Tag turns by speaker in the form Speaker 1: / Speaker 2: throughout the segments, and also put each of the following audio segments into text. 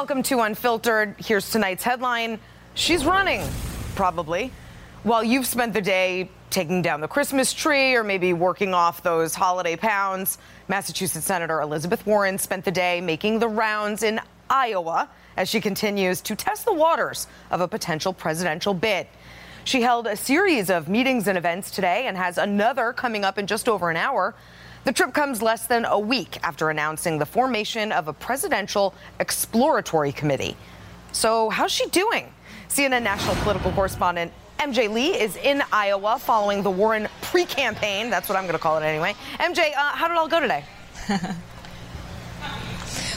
Speaker 1: Welcome to Unfiltered. Here's tonight's headline She's running, probably. While you've spent the day taking down the Christmas tree or maybe working off those holiday pounds, Massachusetts Senator Elizabeth Warren spent the day making the rounds in Iowa as she continues to test the waters of a potential presidential bid. She held a series of meetings and events today and has another coming up in just over an hour. The trip comes less than a week after announcing the formation of a presidential exploratory committee. So, how's she doing? CNN national political correspondent MJ Lee is in Iowa following the Warren pre campaign. That's what I'm going to call it anyway. MJ, uh, how did it all go today?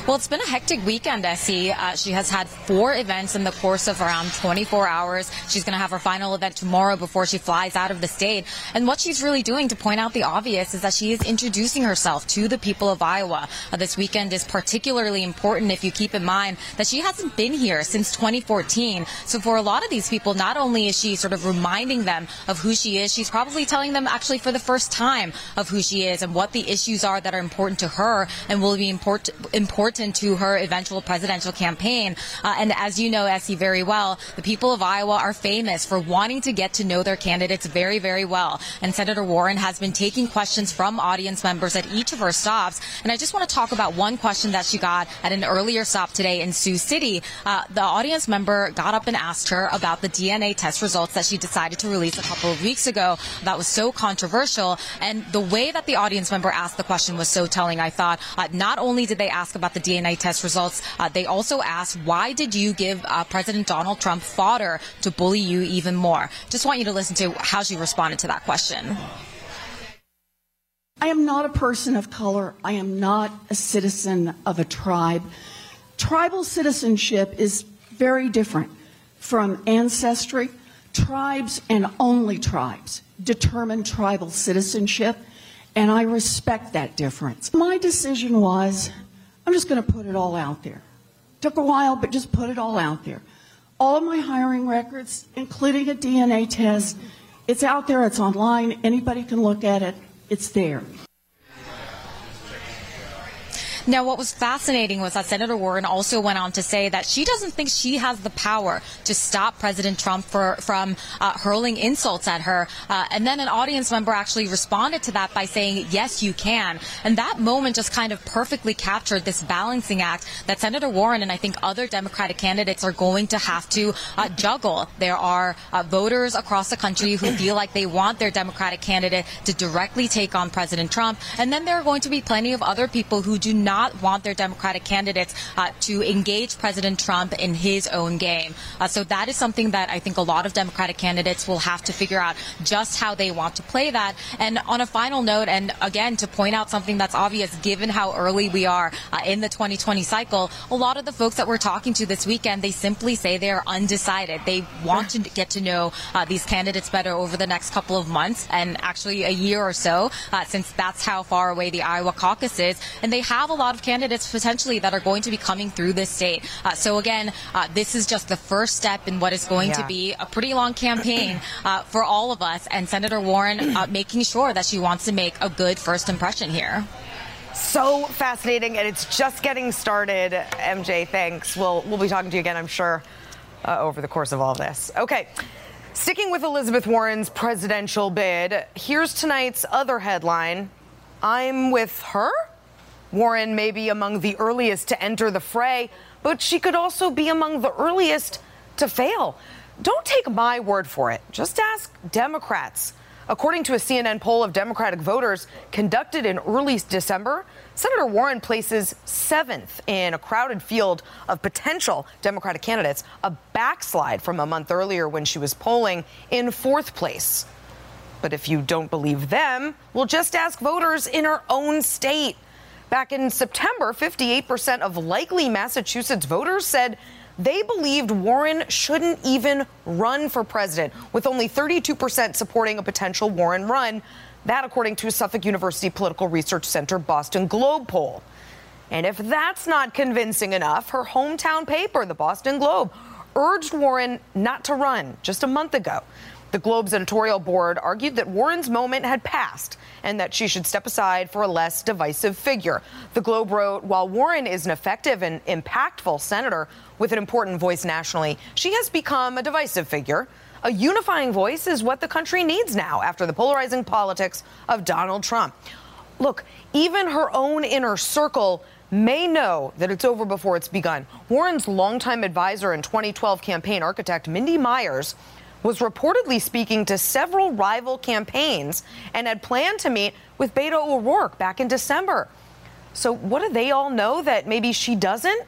Speaker 2: Well, it's been a hectic weekend, Essie. Uh, she has had four events in the course of around 24 hours. She's going to have her final event tomorrow before she flies out of the state. And what she's really doing to point out the obvious is that she is introducing herself to the people of Iowa. Uh, this weekend is particularly important if you keep in mind that she hasn't been here since 2014. So for a lot of these people, not only is she sort of reminding them of who she is, she's probably telling them actually for the first time of who she is and what the issues are that are important to her and will be important important important to her eventual presidential campaign. Uh, and as you know, Essie, very well, the people of Iowa are famous for wanting to get to know their candidates very, very well. And Senator Warren has been taking questions from audience members at each of her stops. And I just want to talk about one question that she got at an earlier stop today in Sioux City. Uh, the audience member got up and asked her about the DNA test results that she decided to release a couple of weeks ago. That was so controversial. And the way that the audience member asked the question was so telling, I thought. Uh, not only did they ask about the DNA test results. Uh, they also asked, why did you give uh, President Donald Trump fodder to bully you even more? Just want you to listen to how she responded to that question.
Speaker 3: I am not a person of color. I am not a citizen of a tribe. Tribal citizenship is very different from ancestry. Tribes and only tribes determine tribal citizenship, and I respect that difference. My decision was I'm just going to put it all out there. Took a while, but just put it all out there. All of my hiring records, including a DNA test, it's out there, it's online, anybody can look at it, it's there.
Speaker 2: Now, what was fascinating was that Senator Warren also went on to say that she doesn't think she has the power to stop President Trump for, from uh, hurling insults at her. Uh, and then an audience member actually responded to that by saying, yes, you can. And that moment just kind of perfectly captured this balancing act that Senator Warren and I think other Democratic candidates are going to have to uh, juggle. There are uh, voters across the country who feel like they want their Democratic candidate to directly take on President Trump. And then there are going to be plenty of other people who do not not want their Democratic candidates uh, to engage President Trump in his own game. Uh, so that is something that I think a lot of Democratic candidates will have to figure out just how they want to play that. And on a final note, and again, to point out something that's obvious given how early we are uh, in the 2020 cycle, a lot of the folks that we're talking to this weekend, they simply say they are undecided. They want to get to know uh, these candidates better over the next couple of months and actually a year or so, uh, since that's how far away the Iowa caucus is. And they have a lot of candidates potentially that are going to be coming through this state. Uh, so again, uh, this is just the first step in what is going yeah. to be a pretty long campaign uh, for all of us. And Senator Warren uh, making sure that she wants to make a good first impression here.
Speaker 1: So fascinating, and it's just getting started. MJ, thanks. We'll we'll be talking to you again, I'm sure, uh, over the course of all this. Okay. Sticking with Elizabeth Warren's presidential bid, here's tonight's other headline I'm with her? Warren may be among the earliest to enter the fray, but she could also be among the earliest to fail. Don't take my word for it. Just ask Democrats. According to a CNN poll of Democratic voters conducted in early December, Senator Warren places seventh in a crowded field of potential Democratic candidates, a backslide from a month earlier when she was polling in fourth place. But if you don't believe them, we'll just ask voters in her own state. Back in September, 58% of likely Massachusetts voters said they believed Warren shouldn't even run for president, with only 32% supporting a potential Warren run. That, according to Suffolk University Political Research Center Boston Globe poll. And if that's not convincing enough, her hometown paper, the Boston Globe, urged Warren not to run just a month ago. The Globe's editorial board argued that Warren's moment had passed and that she should step aside for a less divisive figure. The Globe wrote While Warren is an effective and impactful senator with an important voice nationally, she has become a divisive figure. A unifying voice is what the country needs now after the polarizing politics of Donald Trump. Look, even her own inner circle may know that it's over before it's begun. Warren's longtime advisor and 2012 campaign architect, Mindy Myers, was reportedly speaking to several rival campaigns and had planned to meet with Beto O'Rourke back in December. So, what do they all know that maybe she doesn't?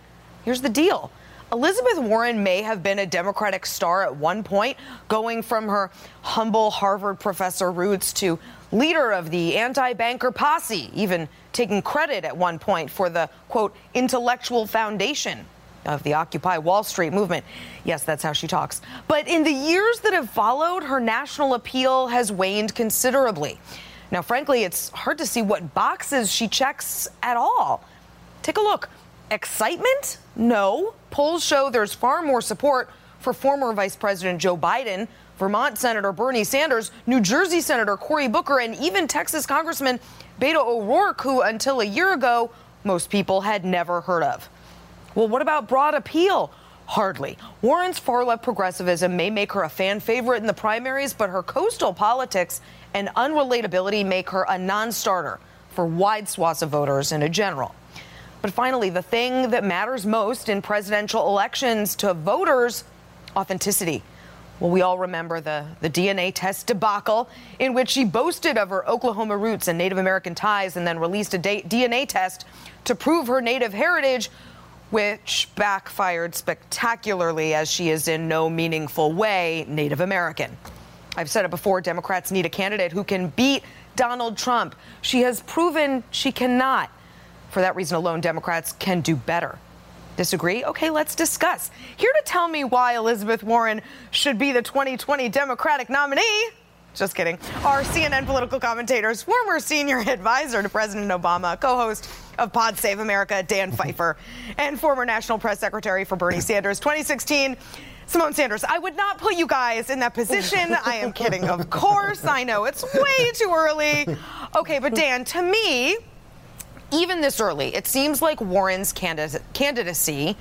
Speaker 1: Here's the deal. Elizabeth Warren may have been a Democratic star at one point, going from her humble Harvard professor roots to leader of the anti banker posse, even taking credit at one point for the, quote, intellectual foundation of the Occupy Wall Street movement. Yes, that's how she talks. But in the years that have followed, her national appeal has waned considerably. Now, frankly, it's hard to see what boxes she checks at all. Take a look. Excitement? No. Polls show there's far more support for former Vice President Joe Biden, Vermont Senator Bernie Sanders, New Jersey Senator Cory Booker, and even Texas Congressman Beto O'Rourke, who until a year ago most people had never heard of. Well, what about broad appeal? Hardly. Warren's far left progressivism may make her a fan favorite in the primaries, but her coastal politics and unrelatability make her a non starter for wide swaths of voters in a general. But finally, the thing that matters most in presidential elections to voters authenticity. Well, we all remember the, the DNA test debacle in which she boasted of her Oklahoma roots and Native American ties and then released a DNA test to prove her Native heritage which backfired spectacularly as she is in no meaningful way Native American. I've said it before Democrats need a candidate who can beat Donald Trump. She has proven she cannot. For that reason alone, Democrats can do better. Disagree? Okay, let's discuss. Here to tell me why Elizabeth Warren should be the 2020 Democratic nominee. Just kidding. Our CNN political commentators, former senior advisor to President Obama, co host of Pod Save America, Dan Pfeiffer, and former National Press Secretary for Bernie Sanders 2016. Symone Sanders, I would not put you guys in that position. I am kidding, of course. I know it's way too early. Okay, but Dan, to me, even this early, it seems like Warren's candidacy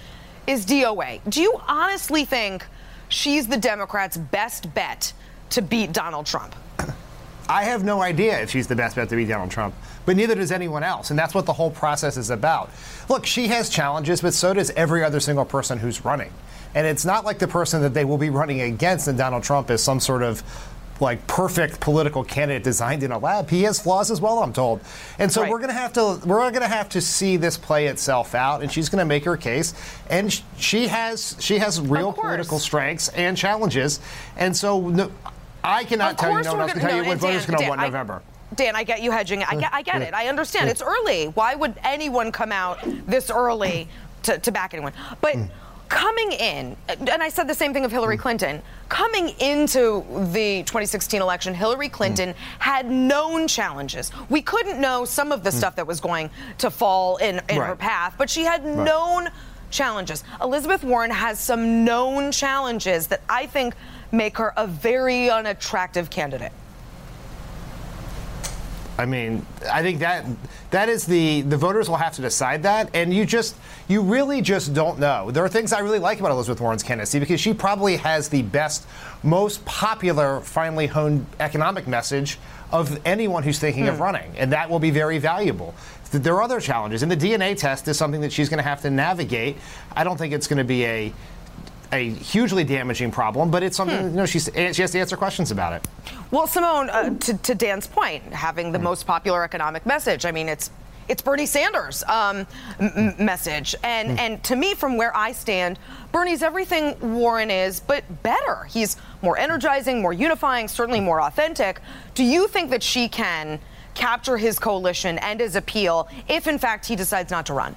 Speaker 1: is DOA. Do you honestly think she's the Democrats' best bet to beat Donald Trump?
Speaker 4: I have no idea if she's the best bet to beat Donald Trump, but neither does anyone else. And that's what the whole process is about. Look, she has challenges, but so does every other single person who's running. And it's not like the person that they will be running against and Donald Trump is some sort of like perfect political candidate designed in a lab. He has flaws as well, I'm told. And so right. we're going to have to we're going to have to see this play itself out and she's going to make her case and she has she has real political strengths and challenges. And so no, I cannot tell you no one else can tell no, you what voters going to want November.
Speaker 1: Dan, I get you hedging. I get, I get it. I understand. It's early. Why would anyone come out this early to, to back anyone? But mm. coming in, and I said the same thing of Hillary mm. Clinton, coming into the 2016 election, Hillary Clinton mm. had known challenges. We couldn't know some of the stuff that was going to fall in, in right. her path, but she had right. known challenges. Elizabeth Warren has some known challenges that I think make her a very unattractive candidate?
Speaker 4: I mean, I think that that is the the voters will have to decide that, and you just you really just don't know. There are things I really like about Elizabeth Warren's candidacy because she probably has the best, most popular, finely honed economic message of anyone who's thinking hmm. of running, and that will be very valuable. There are other challenges, and the DNA test is something that she's going to have to navigate. I don't think it's going to be a a hugely damaging problem, but it's something hmm. you know she's, she has to answer questions about it.
Speaker 1: Well, Symone, uh, to, to, Dan's point, having the hmm. most popular economic message, I mean, it's it's Bernie Sanders' um, m- message, and hmm. and to me, from where I stand, Bernie's everything Warren is, but better. He's more energizing, more unifying, certainly more authentic. Do you think that she can capture his coalition and his appeal if, in fact, he decides not to run?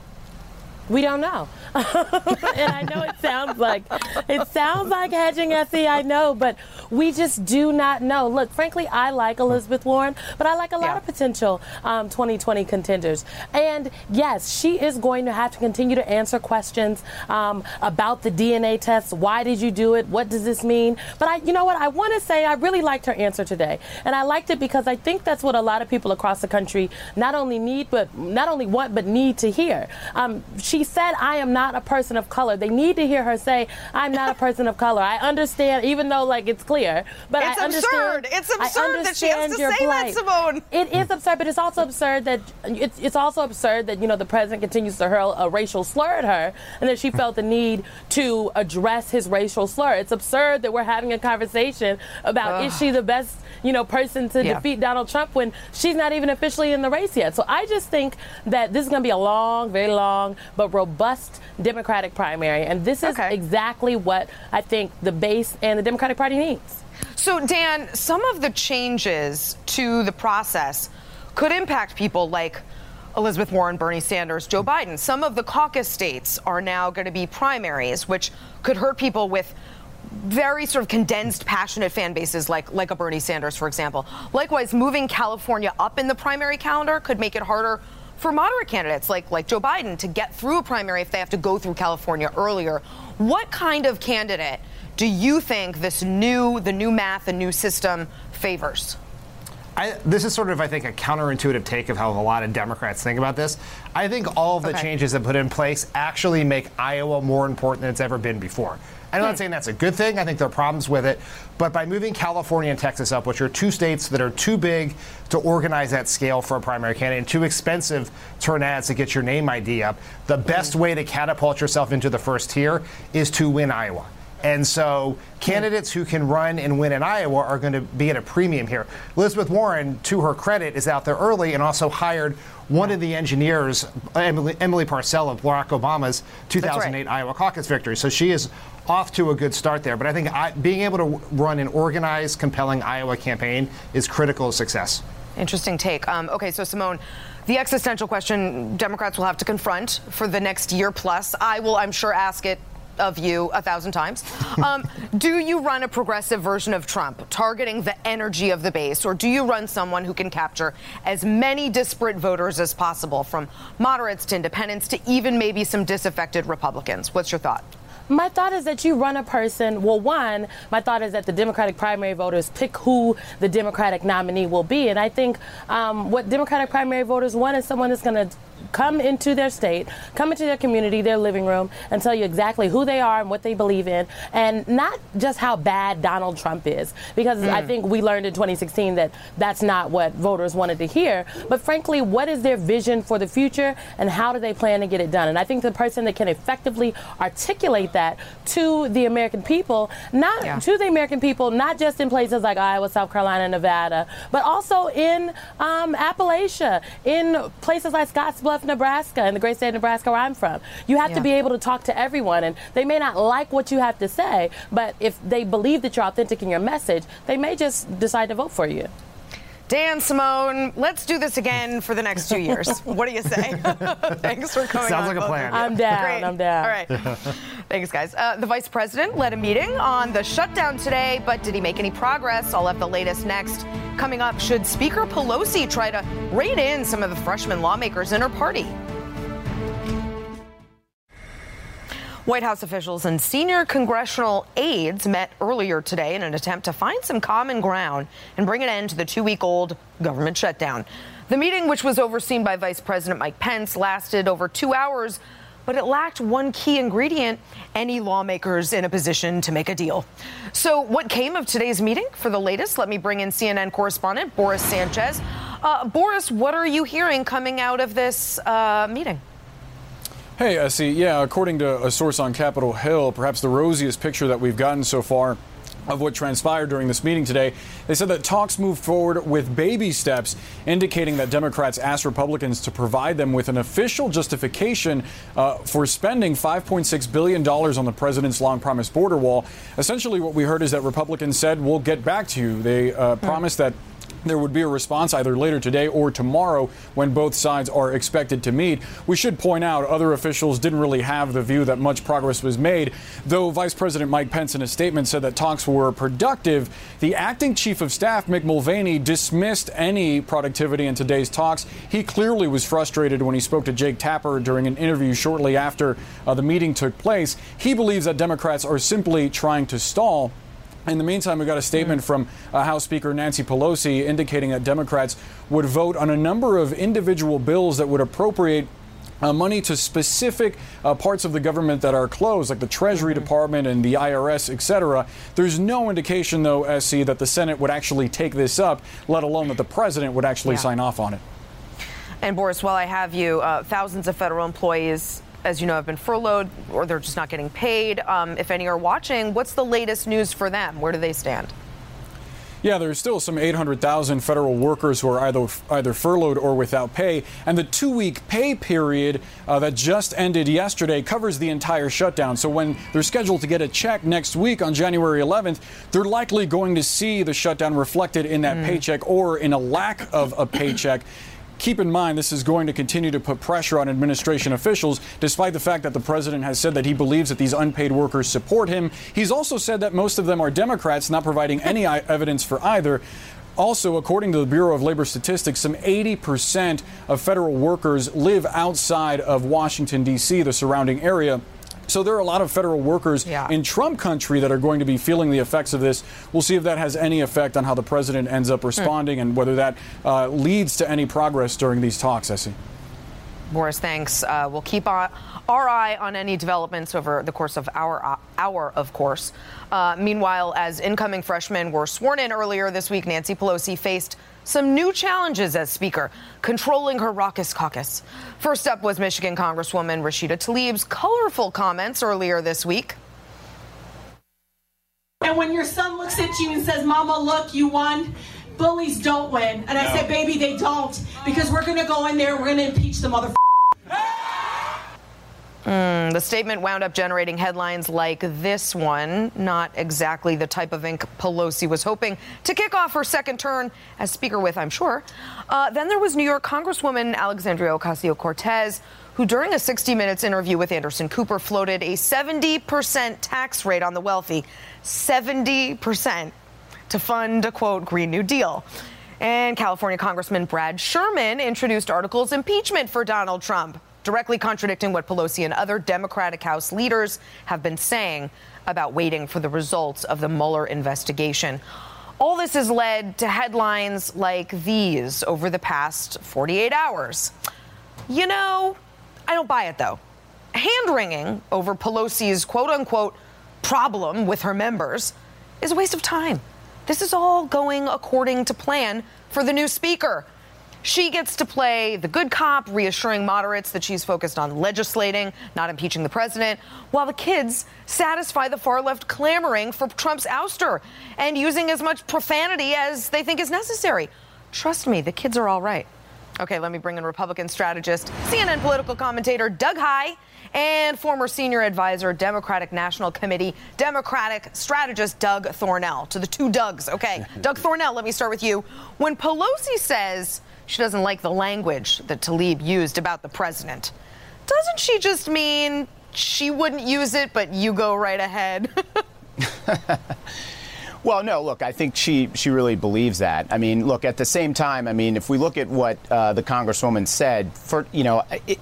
Speaker 5: We don't know. and I know it sounds like it sounds like hedging, Essie, I know, but we just do not know. Look, frankly, I like Elizabeth Warren, but I like a lot yeah. of potential um, 2020 contenders. And yes, she is going to have to continue to answer questions um, about the DNA tests. Why did you do it? What does this mean? But I, you know what? I want to say I really liked her answer today, and I liked it because I think that's what a lot of people across the country not only need, but not only want, but need to hear. Um, she said, "I am not a person of color." They need to hear her say, "I'm not a person of color." I understand, even though like it's clear, but
Speaker 1: it's
Speaker 5: I
Speaker 1: understand.
Speaker 5: Absurd.
Speaker 1: It's absurd that she has to say
Speaker 5: plight.
Speaker 1: that, Symone.
Speaker 5: It is absurd, but it's also absurd that it's, it's also absurd that you know the president continues to hurl a racial slur at her, and that she felt the need to address his racial slur. It's absurd that we're having a conversation about Ugh. is she the best you know person to yeah. defeat Donald Trump when she's not even officially in the race yet. So I just think that this is going to be a long, very long, but robust Democratic primary, and this is okay. exactly what I think the base and the Democratic Party needs.
Speaker 1: So, Dan, some of the changes to the process could impact people like Elizabeth Warren, Bernie Sanders, Joe Biden. Some of the caucus states are now going to be primaries, which could hurt people with very sort of condensed, passionate fan bases like like a Bernie Sanders, for example. Likewise, moving California up in the primary calendar could make it harder for moderate candidates like like Joe Biden to get through a primary if they have to go through California earlier. What kind of candidate do you think this new the new math, the new system favors?
Speaker 4: I, this is sort of, I think, a counterintuitive take of how a lot of Democrats think about this. I think all of the okay. changes that put in place actually make Iowa more important than it's ever been before. I'm not saying that's a good thing. I think there are problems with it. But by moving California and Texas up, which are two states that are too big to organize at scale for a primary candidate and too expensive to run ads to get your name ID up, the best hmm. way to catapult yourself into the first tier is to win Iowa. And so candidates who can run and win in Iowa are going to be at a premium here. Elizabeth Warren, to her credit, is out there early and also hired one of the engineers, Emily, Emily Parcell of Barack Obama's 2008 right. Iowa caucus victory. So she is off to a good start there. But I think I, being able to run an organized, compelling Iowa campaign is critical to success.
Speaker 1: Interesting take. Um, okay, so Symone, the existential question Democrats will have to confront for the next year plus. I will, I'm sure, ask it of you a thousand times. Um, do you run a progressive version of Trump, targeting the energy of the base, or do you run someone who can capture as many disparate voters as possible, from moderates to independents to even maybe some disaffected Republicans? What's your thought?
Speaker 5: My thought is that you run a person. Well, one, my thought is that the Democratic primary voters pick who the Democratic nominee will be. And I think um, what Democratic primary voters want is someone that's going to come into their state, come into their community, their living room, and tell you exactly who they are and what they believe in, and not just how bad Donald Trump is. Because mm. I think we learned in 2016 that that's not what voters wanted to hear. But frankly, what is their vision for the future, and how do they plan to get it done? And I think the person that can effectively articulate that to the American people, not yeah. to the American people, not just in places like Iowa, South Carolina, Nevada, but also in um, Appalachia, in places like Scottsbluff Nebraska, and the great state of Nebraska where I'm from. You have yeah. to be able to talk to everyone, and they may not like what you have to say, but if they believe that you're authentic in your message, they may just decide to vote for you.
Speaker 1: Dan Symone, let's do this again for the next two years. what do you say? Thanks for coming.
Speaker 4: Sounds like a plan.
Speaker 5: I'm down. Great. I'm down.
Speaker 1: All right. Thanks, guys. Uh, the vice president led a meeting on the shutdown today, but did he make any progress? I'll have the latest next. Coming up, should Speaker Pelosi try to rein in some of the freshman lawmakers in her party? White House officials and senior congressional aides met earlier today in an attempt to find some common ground and bring an end to the two week old government shutdown. The meeting, which was overseen by Vice President Mike Pence, lasted over two hours, but it lacked one key ingredient any lawmakers in a position to make a deal. So, what came of today's meeting? For the latest, let me bring in CNN correspondent Boris Sanchez. Uh, Boris, what are you hearing coming out of this uh, meeting?
Speaker 6: Hey, Essie. Yeah, according to a source on Capitol Hill, perhaps the rosiest picture that we've gotten so far of what transpired during this meeting today. They said that talks moved forward with baby steps, indicating that Democrats asked Republicans to provide them with an official justification uh, for spending $5.6 billion on the president's long promised border wall. Essentially, what we heard is that Republicans said, We'll get back to you. They uh, promised that there would be a response either later today or tomorrow when both sides are expected to meet. We should point out other officials didn't really have the view that much progress was made, though Vice President Mike Pence in a statement said that talks were productive. The acting chief of staff, Mick Mulvaney, dismissed any productivity in today's talks. He clearly was frustrated when he spoke to Jake Tapper during an interview shortly after uh, the meeting took place. He believes that Democrats are simply trying to stall. In the meantime, we got a statement from uh, House Speaker Nancy Pelosi indicating that Democrats would vote on a number of individual bills that would appropriate uh, money to specific uh, parts of the government that are closed, like the Treasury mm-hmm. Department and the IRS, etc. There's no indication, though, SC, that the Senate would actually take this up, let alone that the president would actually yeah. sign off on it.
Speaker 1: And Boris, while I have you, uh, thousands of federal employees as you know, have been furloughed or they're just not getting paid. Um, if any are watching, what's the latest news for them? Where do they stand?
Speaker 6: Yeah, there's still some 800,000 federal workers who are either either furloughed or without pay, and the two-week pay period uh, that just ended yesterday covers the entire shutdown. So when they're scheduled to get a check next week on January 11th, they're likely going to see the shutdown reflected in that mm. paycheck or in a lack of a paycheck. Keep in mind, this is going to continue to put pressure on administration officials, despite the fact that the president has said that he believes that these unpaid workers support him. He's also said that most of them are Democrats, not providing any evidence for either. Also, according to the Bureau of Labor Statistics, some 80% of federal workers live outside of Washington, D.C., the surrounding area. So there are a lot of federal workers yeah. in Trump country that are going to be feeling the effects of this. We'll see if that has any effect on how the president ends up responding and whether that uh, leads to any progress during these talks, Essie.
Speaker 1: Boris, thanks. Uh, we'll keep our, our, eye on any developments over the course of our uh, hour, of course. Uh, meanwhile, as incoming freshmen were sworn in earlier this week, Nancy Pelosi faced some new challenges as Speaker, controlling her raucous caucus. First up was Michigan Congresswoman Rashida Tlaib's colorful comments earlier this week.
Speaker 7: And when your son looks at you and says, Mama, look, you won, bullies don't win. And I no. said, baby, they don't. Because we're going to go in there, we're going to impeach the mother.
Speaker 1: Mm, the statement wound up generating headlines like this one, not exactly the type of ink Pelosi was hoping to kick off her second term as Speaker with, I'm sure. Uh, then there was New York Congresswoman Alexandria Ocasio Cortez, who during a 60 Minutes interview with Anderson Cooper floated a 70% tax rate on the wealthy. 70% to fund a quote Green New Deal. And California Congressman Brad Sherman introduced articles impeachment for Donald Trump directly contradicting what Pelosi and other Democratic House leaders have been saying about waiting for the results of the Mueller investigation. All this has led to headlines like these over the past 48 hours. You know, I don't buy it though. Hand wringing over Pelosi's quote unquote problem with her members is a waste of time. This is all going according to plan for the new speaker. She gets to play the good cop, reassuring moderates that she's focused on legislating, not impeaching the president, while the kids satisfy the far left clamoring for Trump's ouster and using as much profanity as they think is necessary. Trust me, the kids are all right. Okay, let me bring in Republican strategist, CNN political commentator Doug Heye, and former senior advisor, Democratic National Committee, Democratic strategist Doug Thornell. To the two Dougs. Okay, Doug Thornell, let me start with you. When Pelosi says she doesn't like the language that Tlaib used about the president. Doesn't she just mean she wouldn't use it, but you go right ahead?
Speaker 8: Well, no, look, I think she, she really believes that. I mean, look, at the same time, I mean, if we look at what uh, the Congresswoman said, for, you know, it,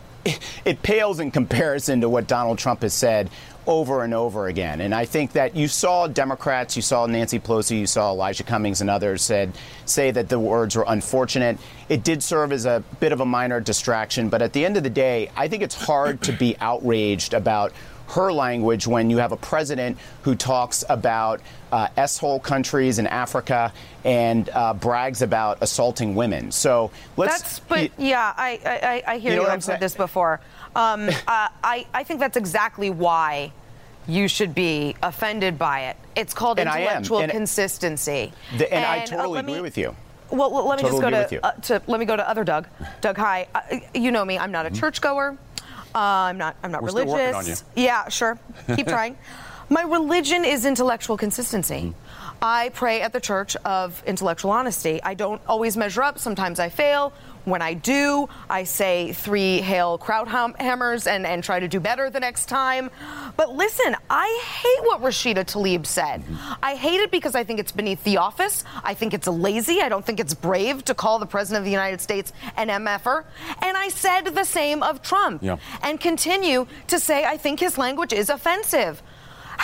Speaker 8: it pales in comparison to what Donald Trump has said over and over again. And I think that you saw Democrats, you saw Nancy Pelosi, you saw Elijah Cummings and others said say that the words were unfortunate. It did serve as a bit of a minor distraction, but at the end of the day, I think it's hard to be outraged about her language when you have a president who talks about uh, S-hole countries in Africa and uh, brags about assaulting women. So let's.
Speaker 1: That's, but yeah, I I, I hear you. know you I've said this before. Um, uh, I, I think that's exactly why you should be offended by it. It's called and intellectual and consistency.
Speaker 8: The, and, and, I uh, totally uh, agree me, with you.
Speaker 1: Well, let me totally just go to, uh, to, let me go to other Doug. Doug, hi. Uh, you know me. I'm not a mm-hmm. churchgoer. Uh, I'm not. I'm not
Speaker 6: We're
Speaker 1: religious.
Speaker 6: Still on you.
Speaker 1: Yeah, sure. Keep trying. My religion is intellectual consistency. Mm-hmm. I pray at the Church of Intellectual Honesty. I don't always measure up. Sometimes I fail. When I do, I say three hail Krauthammers and, and try to do better the next time. But listen, I hate what Rashida Tlaib said. I hate it because I think it's beneath the office. I think it's lazy. I don't think it's brave to call the President of the United States an MFer. And I said the same of Trump
Speaker 6: Yeah.
Speaker 1: and continue to say I think his language is offensive.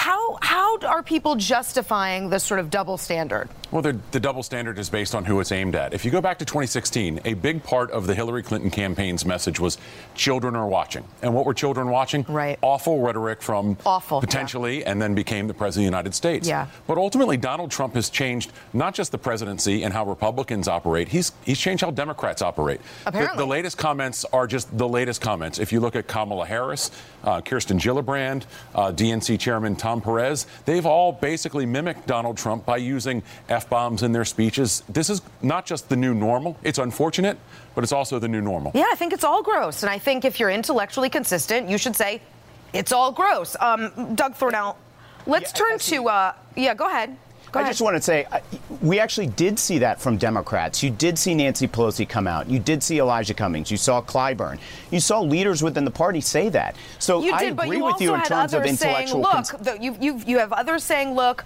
Speaker 1: How, how are people justifying this sort of double standard?
Speaker 9: Well, the, the double standard is based on who it's aimed at. If you go back to 2016, a big part of the Hillary Clinton campaign's message was children are watching. And what were children watching?
Speaker 1: Right.
Speaker 9: Awful rhetoric from
Speaker 1: Awful, yeah.
Speaker 9: potentially, and then became the president of the United States.
Speaker 1: Yeah.
Speaker 9: But ultimately, Donald Trump has changed not just the presidency and how Republicans operate, he's, he's changed how Democrats operate. The-
Speaker 1: Apparently.
Speaker 9: The, latest comments are just the latest comments. If you look at Kamala Harris, uh, Kirsten Gillibrand, uh, DNC Chairman Tom Perez, they've all basically mimicked Donald Trump by using F bombs in their speeches. This is not just the new normal. It's unfortunate, but it's also the new normal.
Speaker 1: Yeah, I think it's all gross. And I think if you're intellectually consistent, you should say it's all gross. Um, Doug Thornell, let's
Speaker 8: Yeah,
Speaker 1: turn to, uh, yeah, go ahead. Go
Speaker 8: I
Speaker 1: ahead.
Speaker 8: just want to say, we actually did see that from Democrats. You did see Nancy Pelosi come out. You did see Elijah Cummings. You saw Clyburn. You saw leaders within the party say that. So I
Speaker 1: did, but
Speaker 8: agree with you in terms of
Speaker 1: others saying,
Speaker 8: intellectual.
Speaker 1: look,
Speaker 8: cons-
Speaker 1: you, you, you have others saying, look,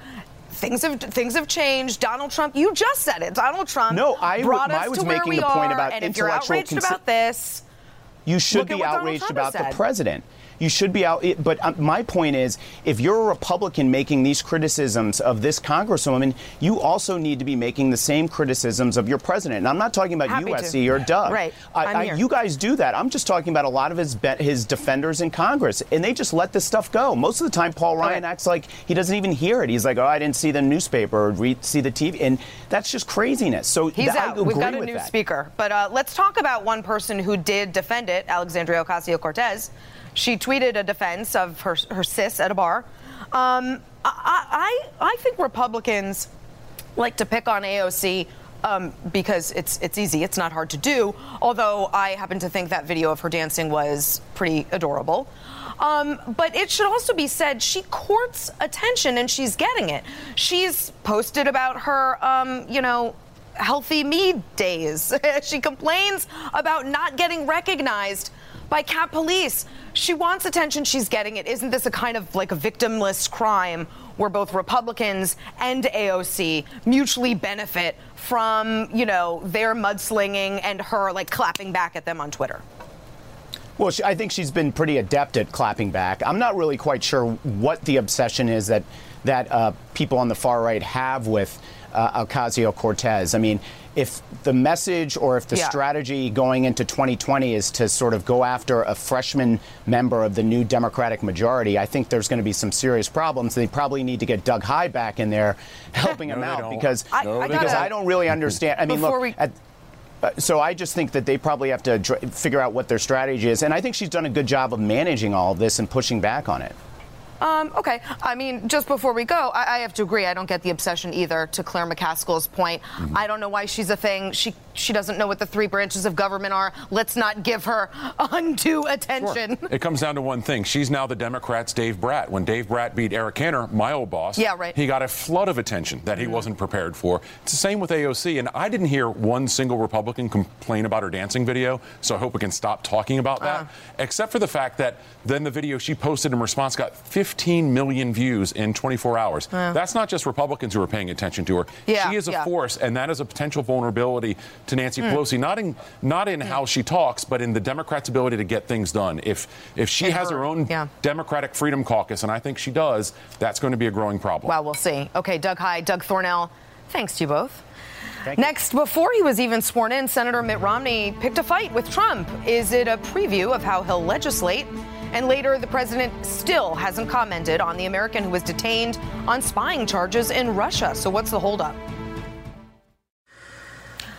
Speaker 1: things have things have changed. Donald Trump, you just said it. Donald Trump
Speaker 8: No, I w-
Speaker 1: brought
Speaker 8: I
Speaker 1: us
Speaker 8: was
Speaker 1: to where
Speaker 8: making
Speaker 1: we
Speaker 8: the point
Speaker 1: are,
Speaker 8: about
Speaker 1: and if you're
Speaker 8: intellectual
Speaker 1: outraged
Speaker 8: consi-
Speaker 1: about this,
Speaker 8: You should be outraged about
Speaker 1: has
Speaker 8: the president. You should be out. But um, my point is, if you're a Republican making these criticisms of this congresswoman, you also need to be making the same criticisms of your president. And I'm not talking about
Speaker 1: Happy to.
Speaker 8: Or Doug.
Speaker 1: Right.
Speaker 8: I,
Speaker 1: I'm
Speaker 8: I-
Speaker 1: here.
Speaker 8: you guys do that. I'm just talking about a lot of his be- his defenders in Congress, and they just let this stuff go. Most of the time, Paul Ryan
Speaker 1: Okay.
Speaker 8: acts like he doesn't even hear it. He's like, "Oh, I didn't see the newspaper or read, see the TV," and that's just craziness. So
Speaker 1: He's
Speaker 8: th-
Speaker 1: out. We've got a new
Speaker 8: that.
Speaker 1: speaker. But uh, let's talk about one person who did defend it, Alexandria Ocasio Cortez. She tweeted a defense of her, her sis at a bar. Um, I, I, I think Republicans like to pick on AOC. Um, because it's it's easy, it's not hard to do. Although I happen to think that video of her dancing was pretty adorable. Um, but it should also be said she courts attention and she's getting it. She's posted about her, um, you know, healthy me days. she complains about not getting recognized by Cat Police. She wants attention, she's getting it. Isn't this a kind of like a victimless crime where both Republicans and AOC mutually benefit from, you know, their mudslinging and her like clapping back at them on Twitter?
Speaker 8: Well, she, I think she's been pretty adept at clapping back. I'm not really quite sure what the obsession is that that uh, people on the far right have with uh, Ocasio Cortez. I mean, if the message or if the
Speaker 1: Yeah.
Speaker 8: strategy going into 2020 is to sort of go after a freshman member of the new Democratic majority, I think there's going to be some serious problems. They probably need to get Doug Heye back in there helping him out
Speaker 9: don't.
Speaker 8: because
Speaker 1: I- I
Speaker 8: because
Speaker 1: gotta-
Speaker 8: I don't really understand. I mean,
Speaker 1: Before
Speaker 8: look.
Speaker 1: we-
Speaker 8: at, uh, so I just think that they probably have to figure out what their strategy is, and I think she's done a good job of managing all of this and pushing back on it.
Speaker 1: Um, okay. I mean, just before we go, I, I have to agree. I don't get the obsession either. To Claire McCaskill's point, I don't know why she's a thing. She she doesn't know what the three branches of government are. Let's not give her undue attention.
Speaker 9: It comes down to one thing. She's now the Democrats' Dave Bratt. When Dave Bratt beat Eric Cantor, my old boss,
Speaker 1: Yeah, right.
Speaker 9: he got a flood of attention that he wasn't prepared for. It's the same with AOC, and I didn't hear one single Republican complain about her dancing video, so I hope we can stop talking about that,
Speaker 1: Uh.
Speaker 9: except for the fact that then the video she posted in response got 15 million views in 24 hours. That's not just Republicans who are paying attention to her.
Speaker 1: Yeah,
Speaker 9: she is a
Speaker 1: yeah.
Speaker 9: force, and that is a potential vulnerability to Nancy hmm. Pelosi, not in not in hmm. how she talks, but in the Democrats' ability to get things done. If if she
Speaker 1: And
Speaker 9: has
Speaker 1: her-
Speaker 9: her own
Speaker 1: yeah.
Speaker 9: Democratic Freedom Caucus, and I think she does, that's going to be a growing problem.
Speaker 1: Well, we'll see. Okay, Doug Heye, Doug Thornell, thanks to you both.
Speaker 8: Thank you.
Speaker 1: Next, before he was even sworn in, Senator Mitt Romney picked a fight with Trump. Is it a preview of how he'll legislate? And later, the president still hasn't commented on the American who was detained on spying charges in Russia. So, what's the holdup?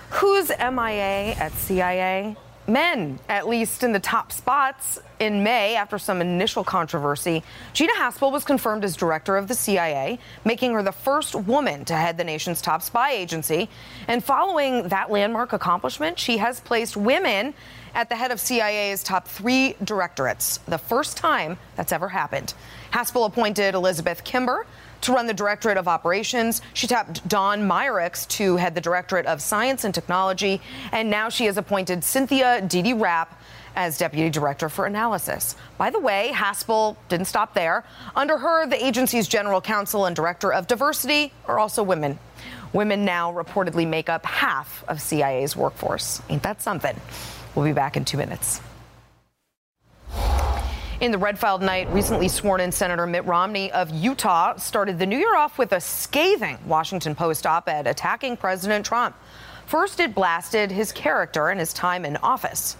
Speaker 1: Who's MIA at CIA? Men, at least in the top spots. In May, after some initial controversy, Gina Haspel was confirmed as director of the CIA, making her the first woman to head the nation's top spy agency. And following that landmark accomplishment, she has placed women at the head of CIA's top three directorates, the first time that's ever happened. Haspel appointed Elizabeth Kimber to run the Directorate of Operations. She tapped Dawn Meyerriecks to head the Directorate of Science and Technology. And now she has appointed Cynthia Didi Rapp as Deputy Director for Analysis. By the way, Haspel didn't stop there. Under her, the agency's General Counsel and Director of Diversity are also women. Women now reportedly make up half of CIA's workforce. Ain't that something? We'll be back in two minutes. In the red filed night, recently sworn in Senator Mitt Romney of Utah started the new year off with a scathing Washington Post op ed attacking President Trump. First, it blasted his character and his time in office.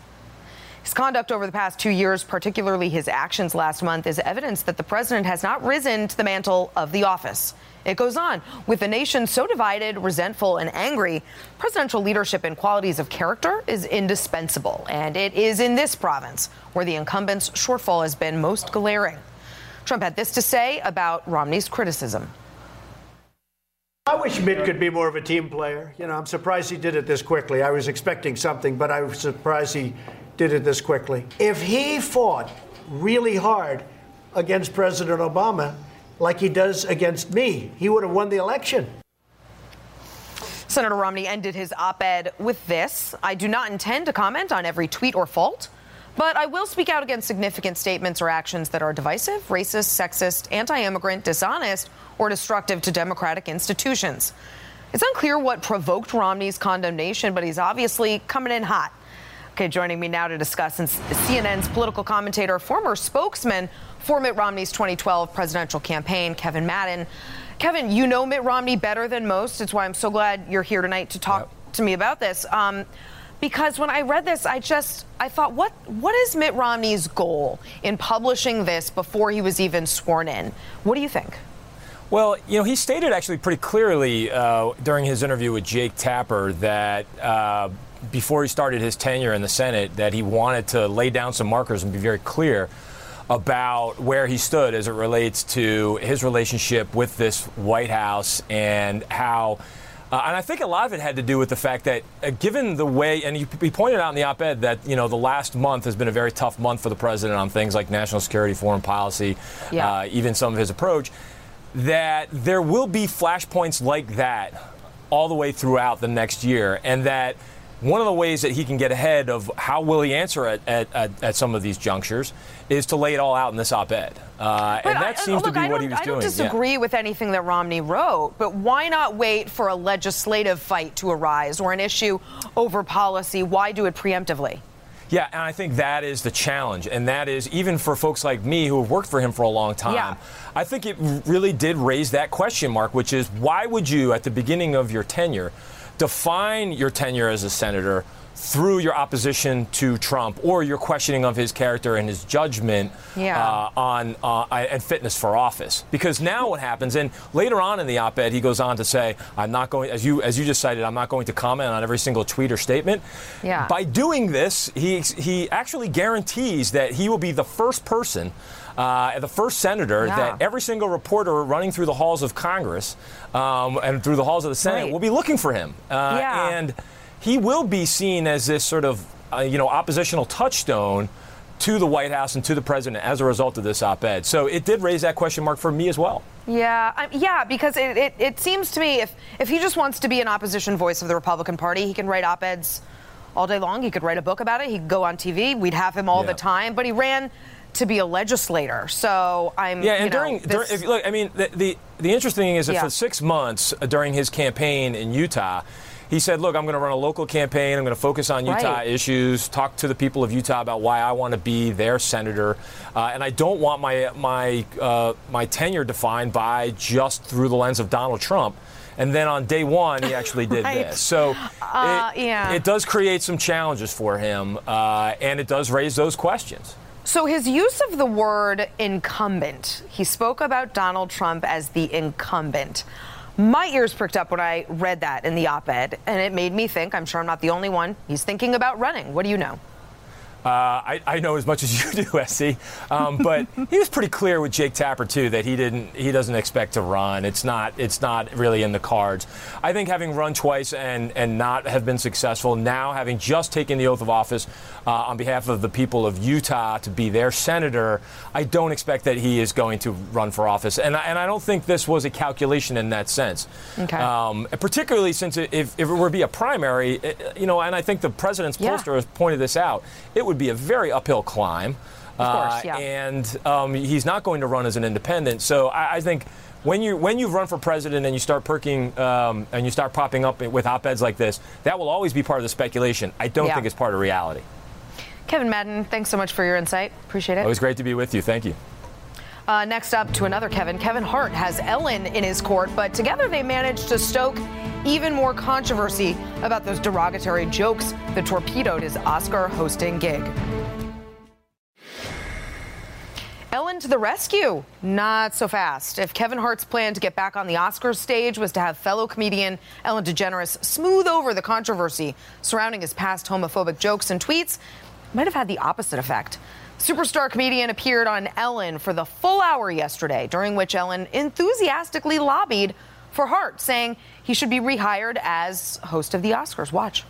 Speaker 1: His conduct over the past two years, particularly his actions last month, is evidence that the president has not risen to the mantle of the office. It goes on. With a nation so divided, resentful, and angry, presidential leadership and qualities of character is indispensable. And it is in this province where the incumbent's shortfall has been most glaring. Trump had this to say about Romney's criticism.
Speaker 10: I wish Mitt could be more of a team player. You know, I'm surprised he did it this quickly. I was expecting something, but I was surprised he did it this quickly. If he fought really hard against President Obama, like he does against me. He would have won the election.
Speaker 1: Senator Romney ended his op ed with this I do not intend to comment on every tweet or fault, but I will speak out against significant statements or actions that are divisive, racist, sexist, anti immigrant, dishonest, or destructive to democratic institutions. It's unclear what provoked Romney's condemnation, but he's obviously coming in hot. Okay, joining me now to discuss is CNN's political commentator, former spokesman for Mitt Romney's 2012 presidential campaign, Kevin Madden. Kevin, you know Mitt Romney better than most. It's why I'm so glad you're here tonight to talk yep. to me about this. Um, because when I read this, I just I thought, what what is Mitt Romney's goal in publishing this before he was even sworn in? What do you think?
Speaker 11: Well, you know, he stated actually pretty clearly uh, during his interview with Jake Tapper that uh, before he started his tenure in the Senate that he wanted to lay down some markers and be very clear about where he stood as it relates to his relationship with this White House and how. Uh, and I think a lot of it had to do with the fact that, uh, given the way, and he, he, pointed out in the op-ed that you know the last month has been a very tough month for the president on things like national security, foreign policy, yeah. uh, even some of his approach. That there will be flashpoints like that all the way throughout the next year, and that one of the ways that he can get ahead of how will he answer at, at, at, at some of these junctures is to lay it all out in this op-ed. Uh, and that I, seems look, to be what he was doing.
Speaker 1: I don't disagree
Speaker 11: yeah.
Speaker 1: with anything that Romney wrote, but why not wait for a legislative fight to arise or an issue over policy? Why do it preemptively?
Speaker 11: Yeah, and I think that is the challenge. And that is, even for folks like me who have worked for him for a long time, yeah. I think it really did raise that question mark, which is why would you, at the beginning of your tenure, define your tenure as a senator through your opposition to Trump or your questioning of his character and his judgment yeah. uh, on uh, and fitness for office. Because now what happens, and later on in the op-ed, he goes on to say, "I'm not going, as you as you just cited, I'm not going to comment on every single tweet or statement." Yeah. By doing this, he he actually guarantees that he will be the first person uh, the first senator yeah. that every single reporter running through the halls of Congress um, and through the halls of the Senate right. will be looking for him. Uh, yeah. And he will be seen as this sort of, uh, you know, oppositional touchstone to the White House and to the president as a result of this op-ed. So it did raise that question mark for me as well.
Speaker 1: Yeah, yeah, because it, it, it, seems to me if if he just wants to be an opposition voice of the Republican Party, he can write op-eds all day long. He could write a book about it. He could go on TV. We'd have him all yeah. the time. But he ran to be a legislator. So I'm
Speaker 11: yeah. And
Speaker 1: know,
Speaker 11: during, during if, look, I mean, the, the, the interesting thing is that yeah. for six months uh, during his campaign in Utah. He said, "Look, I'm going to run a local campaign. I'm going to focus on Utah right. issues. Talk to the people of Utah about why I want to be their senator, uh, and I don't want my my uh, my tenure defined by just through the lens of Donald Trump." And then on day one, he actually did right. this. So uh, it, yeah. it does create some challenges for him, uh, and it does raise those questions.
Speaker 1: So his use of the word incumbent, he spoke about Donald Trump as the incumbent. My ears pricked up when I read that in the op ed, and it made me think I'm sure I'm not the only one. He's thinking about running. What do you know?
Speaker 11: Uh, I, I, know as much as you do, SC, um, but he was pretty clear with Jake Tapper too that he didn't, he doesn't expect to run. It's not, it's not really in the cards. I think having run twice and and not have been successful, now having just taken the oath of office uh, on behalf of the people of Utah to be their senator, I don't expect that he is going to run for office, and I, and I don't think this was a calculation in that sense.
Speaker 1: Okay.
Speaker 11: Um, particularly since if, if it were to be a primary, you know, and I think the president's poster yeah. has pointed this out, it would be a very uphill climb.
Speaker 1: Of course, yeah.
Speaker 11: Uh, and um, he's not going to run as an independent. So I, I, think when you when you run for president and you start perking um, and you start popping up with op-eds like this, that will always be part of the speculation. I don't yeah. think it's part of reality.
Speaker 1: Kevin Madden, thanks so much for your insight. Appreciate it.
Speaker 11: Was great to be with you. Thank you.
Speaker 1: Uh, next up to another Kevin. Kevin Hart has Ellen in his court, but together they managed to stoke even more controversy about those derogatory jokes that torpedoed his Oscar hosting gig. Ellen to the rescue. Not so fast. If Kevin Hart's plan to get back on the Oscars stage was to have fellow comedian Ellen DeGeneres smooth over the controversy surrounding his past homophobic jokes and tweets, might have had the opposite effect. Superstar comedian appeared on Ellen for the full hour yesterday, during which Ellen enthusiastically lobbied for Hart, saying he should be rehired as host of the Oscars. Watch.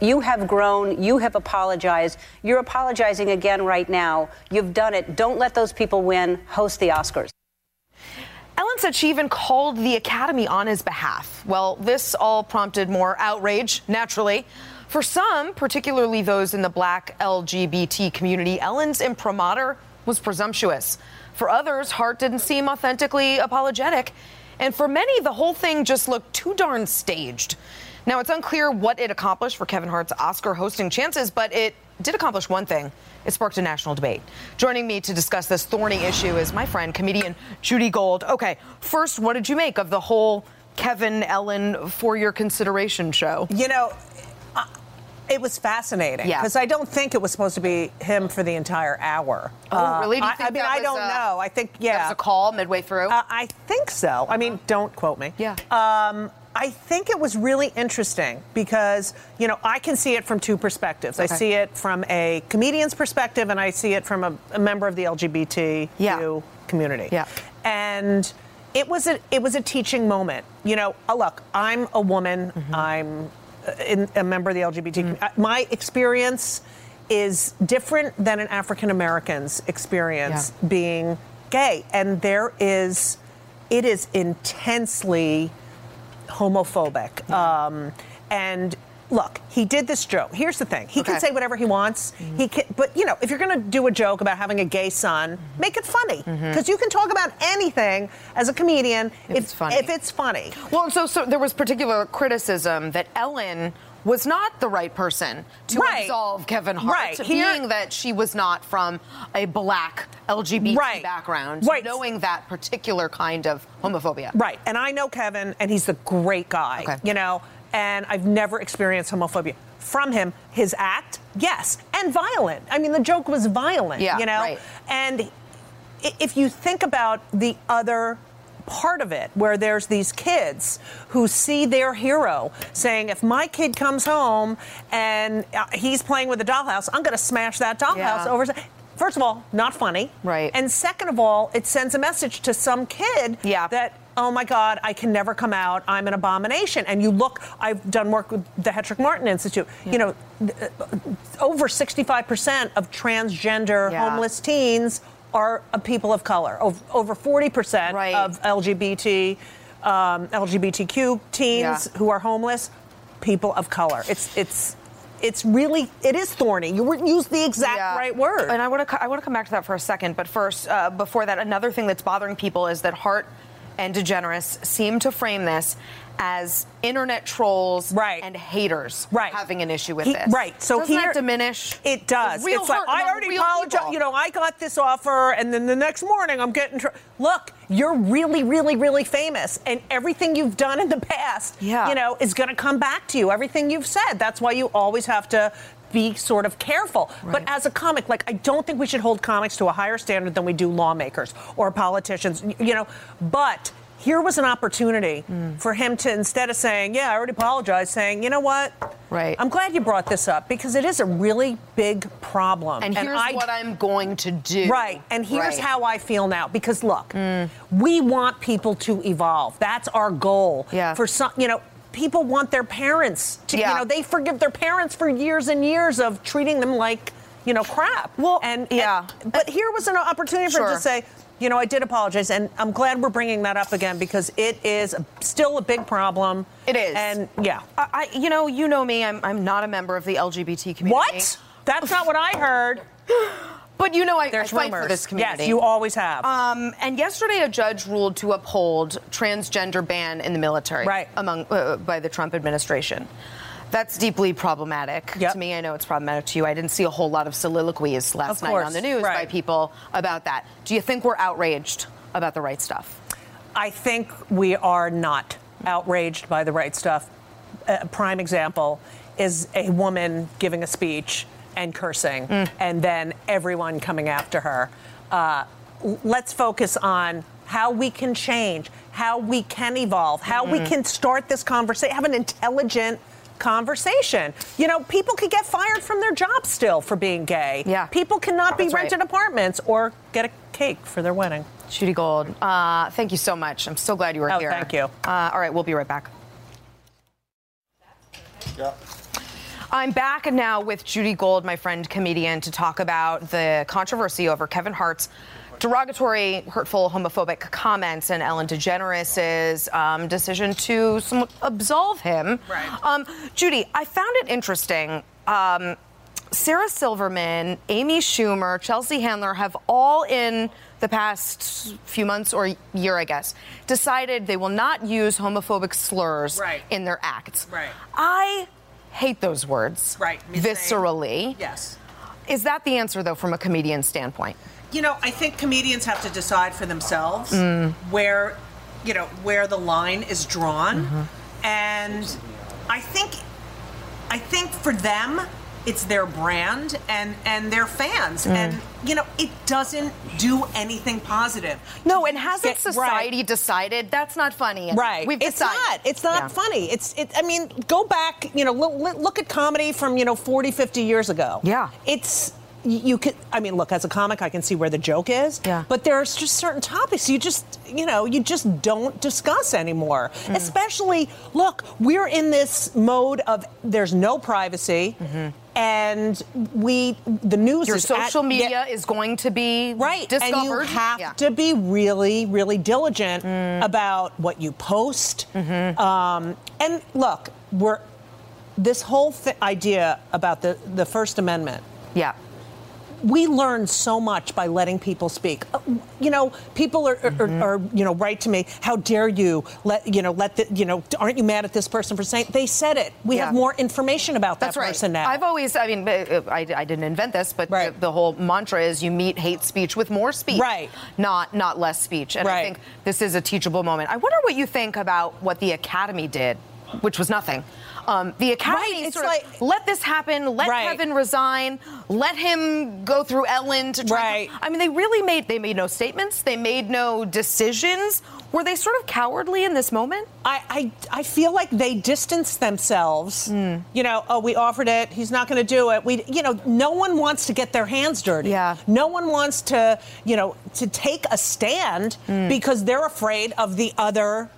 Speaker 12: You have grown. You have apologized. You're apologizing again right now. You've done it. Don't let those people win. Host the Oscars.
Speaker 1: Ellen said she even called the Academy on his behalf. Well, this all prompted more outrage, naturally. For some, particularly those in the black LGBT community, Ellen's imprimatur was presumptuous. For others, Hart didn't seem authentically apologetic. And for many, the whole thing just looked too darn staged. Now, it's unclear what it accomplished for Kevin Hart's Oscar hosting chances, but it did accomplish one thing. It sparked a national debate. Joining me to discuss this thorny issue is my friend, comedian Judy Gold. Okay, first, what did you make of the whole Kevin Ellen for your consideration show?
Speaker 13: You know, it was fascinating because
Speaker 1: yeah.
Speaker 13: I don't think it was supposed to be him for the entire hour.
Speaker 1: Oh, really?
Speaker 13: Uh, I, I, mean, I don't
Speaker 1: a,
Speaker 13: know. I think yeah,
Speaker 1: that was a call midway through.
Speaker 13: Uh, I think so. I mean, don't quote me.
Speaker 1: Yeah.
Speaker 13: Um, I think it was really interesting because you know I can see it from two perspectives. Okay. I see it from a comedian's perspective, and I see it from a, a member of the LGBT
Speaker 1: yeah.
Speaker 13: community.
Speaker 1: Yeah.
Speaker 13: And it was a it was a teaching moment. You know, uh, look, I'm a woman. Mm-hmm. I'm in, a member of the LGBT. Mm. My experience is different than an African American's experience yeah. being gay, and there is, it is intensely homophobic, yeah. um, and look, he did this joke. Here's the thing: he okay. can say whatever he wants. Mm-hmm. He can, but you know, if you're going to do a joke about having a gay son, mm-hmm. make it funny because mm-hmm. you can talk about anything as a comedian
Speaker 1: if, if it's funny.
Speaker 13: If it's funny.
Speaker 1: Well, so so there was particular criticism that Ellen was not the right person to
Speaker 13: right.
Speaker 1: absolve Kevin Hart,
Speaker 13: right.
Speaker 1: being
Speaker 13: Here,
Speaker 1: that she was not from a black LGBT
Speaker 13: right.
Speaker 1: background,
Speaker 13: right.
Speaker 1: knowing that particular kind of homophobia.
Speaker 13: Right. And I know Kevin, and he's a great guy.
Speaker 1: Okay.
Speaker 13: You know, and I've never experienced homophobia from him. His act, yes, and violent. I mean, the joke was violent.
Speaker 1: Yeah,
Speaker 13: you know,
Speaker 1: right.
Speaker 13: and if you think about the other part of it where there's these kids who see their hero saying if my kid comes home and uh, he's playing with a dollhouse i'm going to smash that dollhouse
Speaker 1: yeah.
Speaker 13: over first of all not funny
Speaker 1: right
Speaker 13: and second of all it sends a message to some kid
Speaker 1: yeah.
Speaker 13: that oh my God, I can never come out. I'm an abomination. And you look, I've done work with the Hetrick Martin Institute. Yeah. You know, over 65% of transgender
Speaker 1: yeah.
Speaker 13: homeless teens are people of color. Over 40%
Speaker 1: right.
Speaker 13: of LGBT, um, LGBTQ teens
Speaker 1: yeah.
Speaker 13: who are homeless, people of color. It's it's it's really it is thorny. You wouldn't use the exact
Speaker 1: yeah.
Speaker 13: right word.
Speaker 1: And I want to I want to come back to that for a second. But first, uh, before that, another thing that's bothering people is that Hart and DeGeneres seem to frame this as internet trolls
Speaker 13: right.
Speaker 1: and haters
Speaker 13: right.
Speaker 1: having an issue with
Speaker 13: he,
Speaker 1: this.
Speaker 13: Right. So
Speaker 1: Doesn't
Speaker 13: here,
Speaker 1: that diminish?
Speaker 13: It does.
Speaker 1: Real
Speaker 13: it's like I already apologized. You know, I got this offer, and then the next morning I'm getting. Tr- Look, you're really, really, really famous, and everything you've done in the past,
Speaker 1: yeah.
Speaker 13: you know, is going to come back to you. Everything you've said. That's why you always have to be sort of careful.
Speaker 1: Right.
Speaker 13: But as a comic, like I don't think we should hold comics to a higher standard than we do lawmakers or politicians. You know, but here was an opportunity
Speaker 1: Mm.
Speaker 13: for him to instead of saying, "Yeah, I already apologized," saying, "You know what?
Speaker 1: Right.
Speaker 13: I'm glad you brought this up because it is a really big problem."
Speaker 1: And here's
Speaker 13: I-
Speaker 1: what I'm going to do.
Speaker 13: Right. And here's
Speaker 1: Right. Mm.
Speaker 13: how I feel now. Because look, we want people to evolve. That's our goal.
Speaker 1: Yeah.
Speaker 13: For some, you know, people want their parents to,
Speaker 1: Yeah.
Speaker 13: you know, they forgive their parents for years and years of treating them like, you know, crap.
Speaker 1: Well,
Speaker 13: and
Speaker 1: yeah.
Speaker 13: and- but here was an opportunity for him to say. You know, I did apologize, and I'm glad we're bringing that up again because it is still a big problem.
Speaker 1: It is.
Speaker 13: and yeah.
Speaker 1: I, I- you know, you know me. I'm, I'm not a member of the LGBT community.
Speaker 13: What? That's not what I heard.
Speaker 1: But you know, I, I
Speaker 13: There's
Speaker 1: fight for
Speaker 13: rumors.
Speaker 1: this community.
Speaker 13: Yes, you always have.
Speaker 1: Um, and yesterday, a judge ruled to uphold transgender ban in the military,
Speaker 13: Right.
Speaker 1: Among uh, by the Trump administration. That's deeply problematic
Speaker 13: Yep.
Speaker 1: to me. I know it's problematic to you. I didn't see a whole lot of soliloquies last
Speaker 13: Of
Speaker 1: night on the news by people about that. Do you think we're outraged about the right stuff?
Speaker 13: I think we are not outraged by the right stuff. A prime example is a woman giving a speech and cursing, and then everyone coming after her. Uh, let's focus on how we can change, how we can evolve, how we can start this conversation, have an intelligent conversation. You know, people could get fired from their jobs still for being gay.
Speaker 1: Yeah.
Speaker 13: People cannot be
Speaker 1: That's right.
Speaker 13: rented apartments or get a cake for their wedding.
Speaker 1: Judy Gold, uh, thank you so much. I'm so glad you were
Speaker 13: Oh,
Speaker 1: here.
Speaker 13: thank you.
Speaker 1: Uh, all right, we'll be right back. I'm back now with Judy Gold, my friend comedian, to talk about the controversy over Kevin Hart's derogatory, hurtful, homophobic comments and Ellen DeGeneres' um, decision to absolve him.
Speaker 13: Right.
Speaker 1: Um, Judy, I found it interesting. Um, Sarah Silverman, Amy Schumer, Chelsea Handler have all in the past few months or year, I guess, decided they will not use homophobic slurs
Speaker 13: Right.
Speaker 1: in their acts.
Speaker 13: Right.
Speaker 1: I hate those words.
Speaker 13: Right.
Speaker 1: Viscerally.
Speaker 13: Yes.
Speaker 1: Is that the answer, though, from a comedian standpoint?
Speaker 13: You know, I think comedians have to decide for themselves
Speaker 1: Mm.
Speaker 13: where, you know, where the line is drawn,
Speaker 1: Mm-hmm.
Speaker 13: and I think, I think for them, it's their brand and and their fans,
Speaker 1: Mm.
Speaker 13: and you know, it doesn't do anything positive.
Speaker 1: No, and hasn't
Speaker 13: Get-
Speaker 1: society decided that's not funny?
Speaker 13: Right.
Speaker 1: We've
Speaker 13: it's
Speaker 1: decided.
Speaker 13: not. It's not
Speaker 1: Yeah.
Speaker 13: funny. It's. It, I mean, go back. You know, look, look at comedy from you know 40, 50 years ago.
Speaker 1: Yeah.
Speaker 13: It's. You could. I mean, look. As a comic, I can see where the joke is.
Speaker 1: Yeah.
Speaker 13: But there's just certain topics you just, you know, you just don't discuss anymore.
Speaker 1: Mm.
Speaker 13: Especially, look, we're in this mode of there's no privacy, and we the news
Speaker 1: Mm-hmm. Your
Speaker 13: is at-
Speaker 1: social media is going to be
Speaker 13: Right.
Speaker 1: discovered.
Speaker 13: And you have
Speaker 1: Yeah.
Speaker 13: to be really, really diligent about what you post. Um, and look, we're this whole th- idea about the, the First Amendment.
Speaker 1: Yeah.
Speaker 13: We learn so much by letting people speak. Uh, You know, people are, are, are, you know write to me. How dare you let you know let the you know aren't you mad at this person for saying they said it? We
Speaker 1: Yeah.
Speaker 13: have more information about that
Speaker 1: That's right.
Speaker 13: person now.
Speaker 1: I've always, I mean, uh, I, I didn't invent this, but the, the whole mantra is you meet hate speech with more speech,
Speaker 13: Right.
Speaker 1: Not not less speech. And I think this is a teachable moment. I wonder what you think about what the Academy did, which was nothing. Um, the Academy
Speaker 13: Right,
Speaker 1: sort of
Speaker 13: like-
Speaker 1: let this happen, let
Speaker 13: Right.
Speaker 1: Kevin resign, let him go through Ellen to try.
Speaker 13: Right.
Speaker 1: I mean, they really made they made no statements, they made no decisions. Were they sort of cowardly in this moment?
Speaker 13: I, I, I feel like they distanced themselves.
Speaker 1: Hmm.
Speaker 13: You know, oh, we offered it. He's not going to do it. We, you know, no one wants to get their hands dirty.
Speaker 1: Yeah.
Speaker 13: No one wants to, you know, to take a stand
Speaker 1: Hmm.
Speaker 13: because they're afraid of the other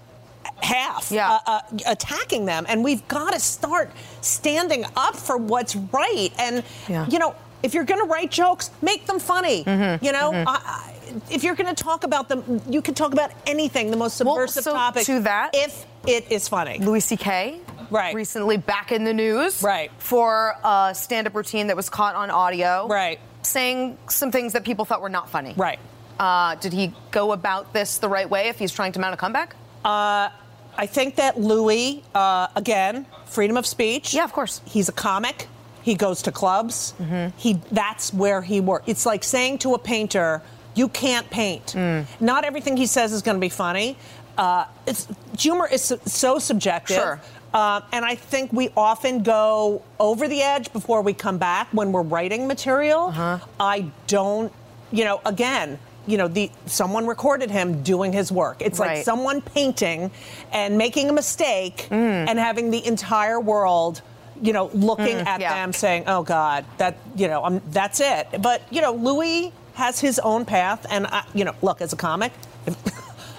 Speaker 13: half
Speaker 1: Yeah.
Speaker 13: uh, uh, attacking them. And we've got to start standing up for what's right. And,
Speaker 1: Yeah.
Speaker 13: you know, if you're going to write jokes, make them funny.
Speaker 1: Mm-hmm.
Speaker 13: You know, I, I, if you're going to talk about them, you can talk about anything, the most
Speaker 1: Well,
Speaker 13: subversive
Speaker 1: so
Speaker 13: topic.
Speaker 1: to that-
Speaker 13: if it is funny.
Speaker 1: Louis C.K.
Speaker 13: Right.
Speaker 1: Recently back in the news.
Speaker 13: Right.
Speaker 1: For a stand up routine that was caught on audio.
Speaker 13: Right.
Speaker 1: Saying some things that people thought were not funny.
Speaker 13: Right.
Speaker 1: Uh, did he go about this the right way if he's trying to mount a comeback?
Speaker 13: Uh, I think that Louis, uh, again, freedom of speech.
Speaker 1: Yeah, of course.
Speaker 13: He's a comic. He goes to clubs. He that's where he works. It's like saying to a painter, "You can't paint." Not everything he says is going to be funny. Uh, it's, humor is so, so subjective.
Speaker 1: Sure.
Speaker 13: Uh, and I think we often go over the edge before we come back when we're writing material. I don't, you know, again, you know, the someone recorded him doing his work. It's like someone painting and making a mistake and having the entire world, you know, looking
Speaker 1: Mm,
Speaker 13: at
Speaker 1: yeah.
Speaker 13: them saying, "Oh God, that you know, um, that's it." But you know, Louis has his own path, and I, you know, look as a comic.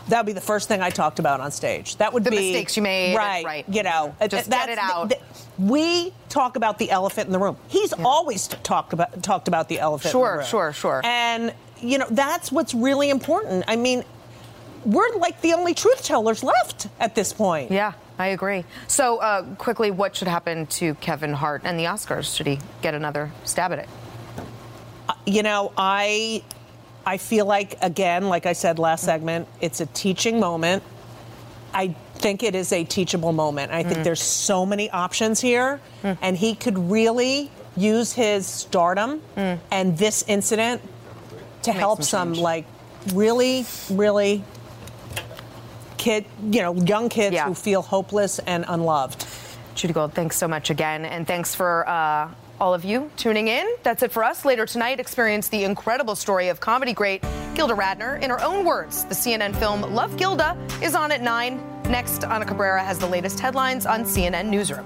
Speaker 13: That would be the first thing I talked about on stage. That would be
Speaker 1: The
Speaker 13: be
Speaker 1: mistakes you made,
Speaker 13: right?
Speaker 1: right.
Speaker 13: You know,
Speaker 1: Just
Speaker 13: that's
Speaker 1: get it out.
Speaker 13: the- we talk about the elephant in the room. He's always talked about talked about the elephant. in
Speaker 1: Sure,
Speaker 13: the room.
Speaker 1: sure, sure.
Speaker 13: And you know, that's what's really important. I mean, we're like the only truth tellers left at this point.
Speaker 1: Yeah, I agree. So, uh, quickly, what should happen to Kevin Hart and the Oscars? Should he get another stab at it?
Speaker 13: You know, I I feel like again, like I said last segment, it's a teaching moment. I think it is a teachable moment. I think
Speaker 1: Mm.
Speaker 13: there's so many options here, and he could really use his stardom and this incident to
Speaker 1: Make
Speaker 13: help
Speaker 1: some
Speaker 13: some like really, really kid, you know, young kids
Speaker 1: Yeah.
Speaker 13: who feel hopeless and unloved.
Speaker 1: Judy Gold, thanks so much again. And thanks for uh, all of you tuning in. That's it for us. Later tonight, experience the incredible story of comedy great Gilda Radner. In her own words, the CNN film Love Gilda is on at 9. Next, Ana Cabrera has the latest headlines on CNN Newsroom.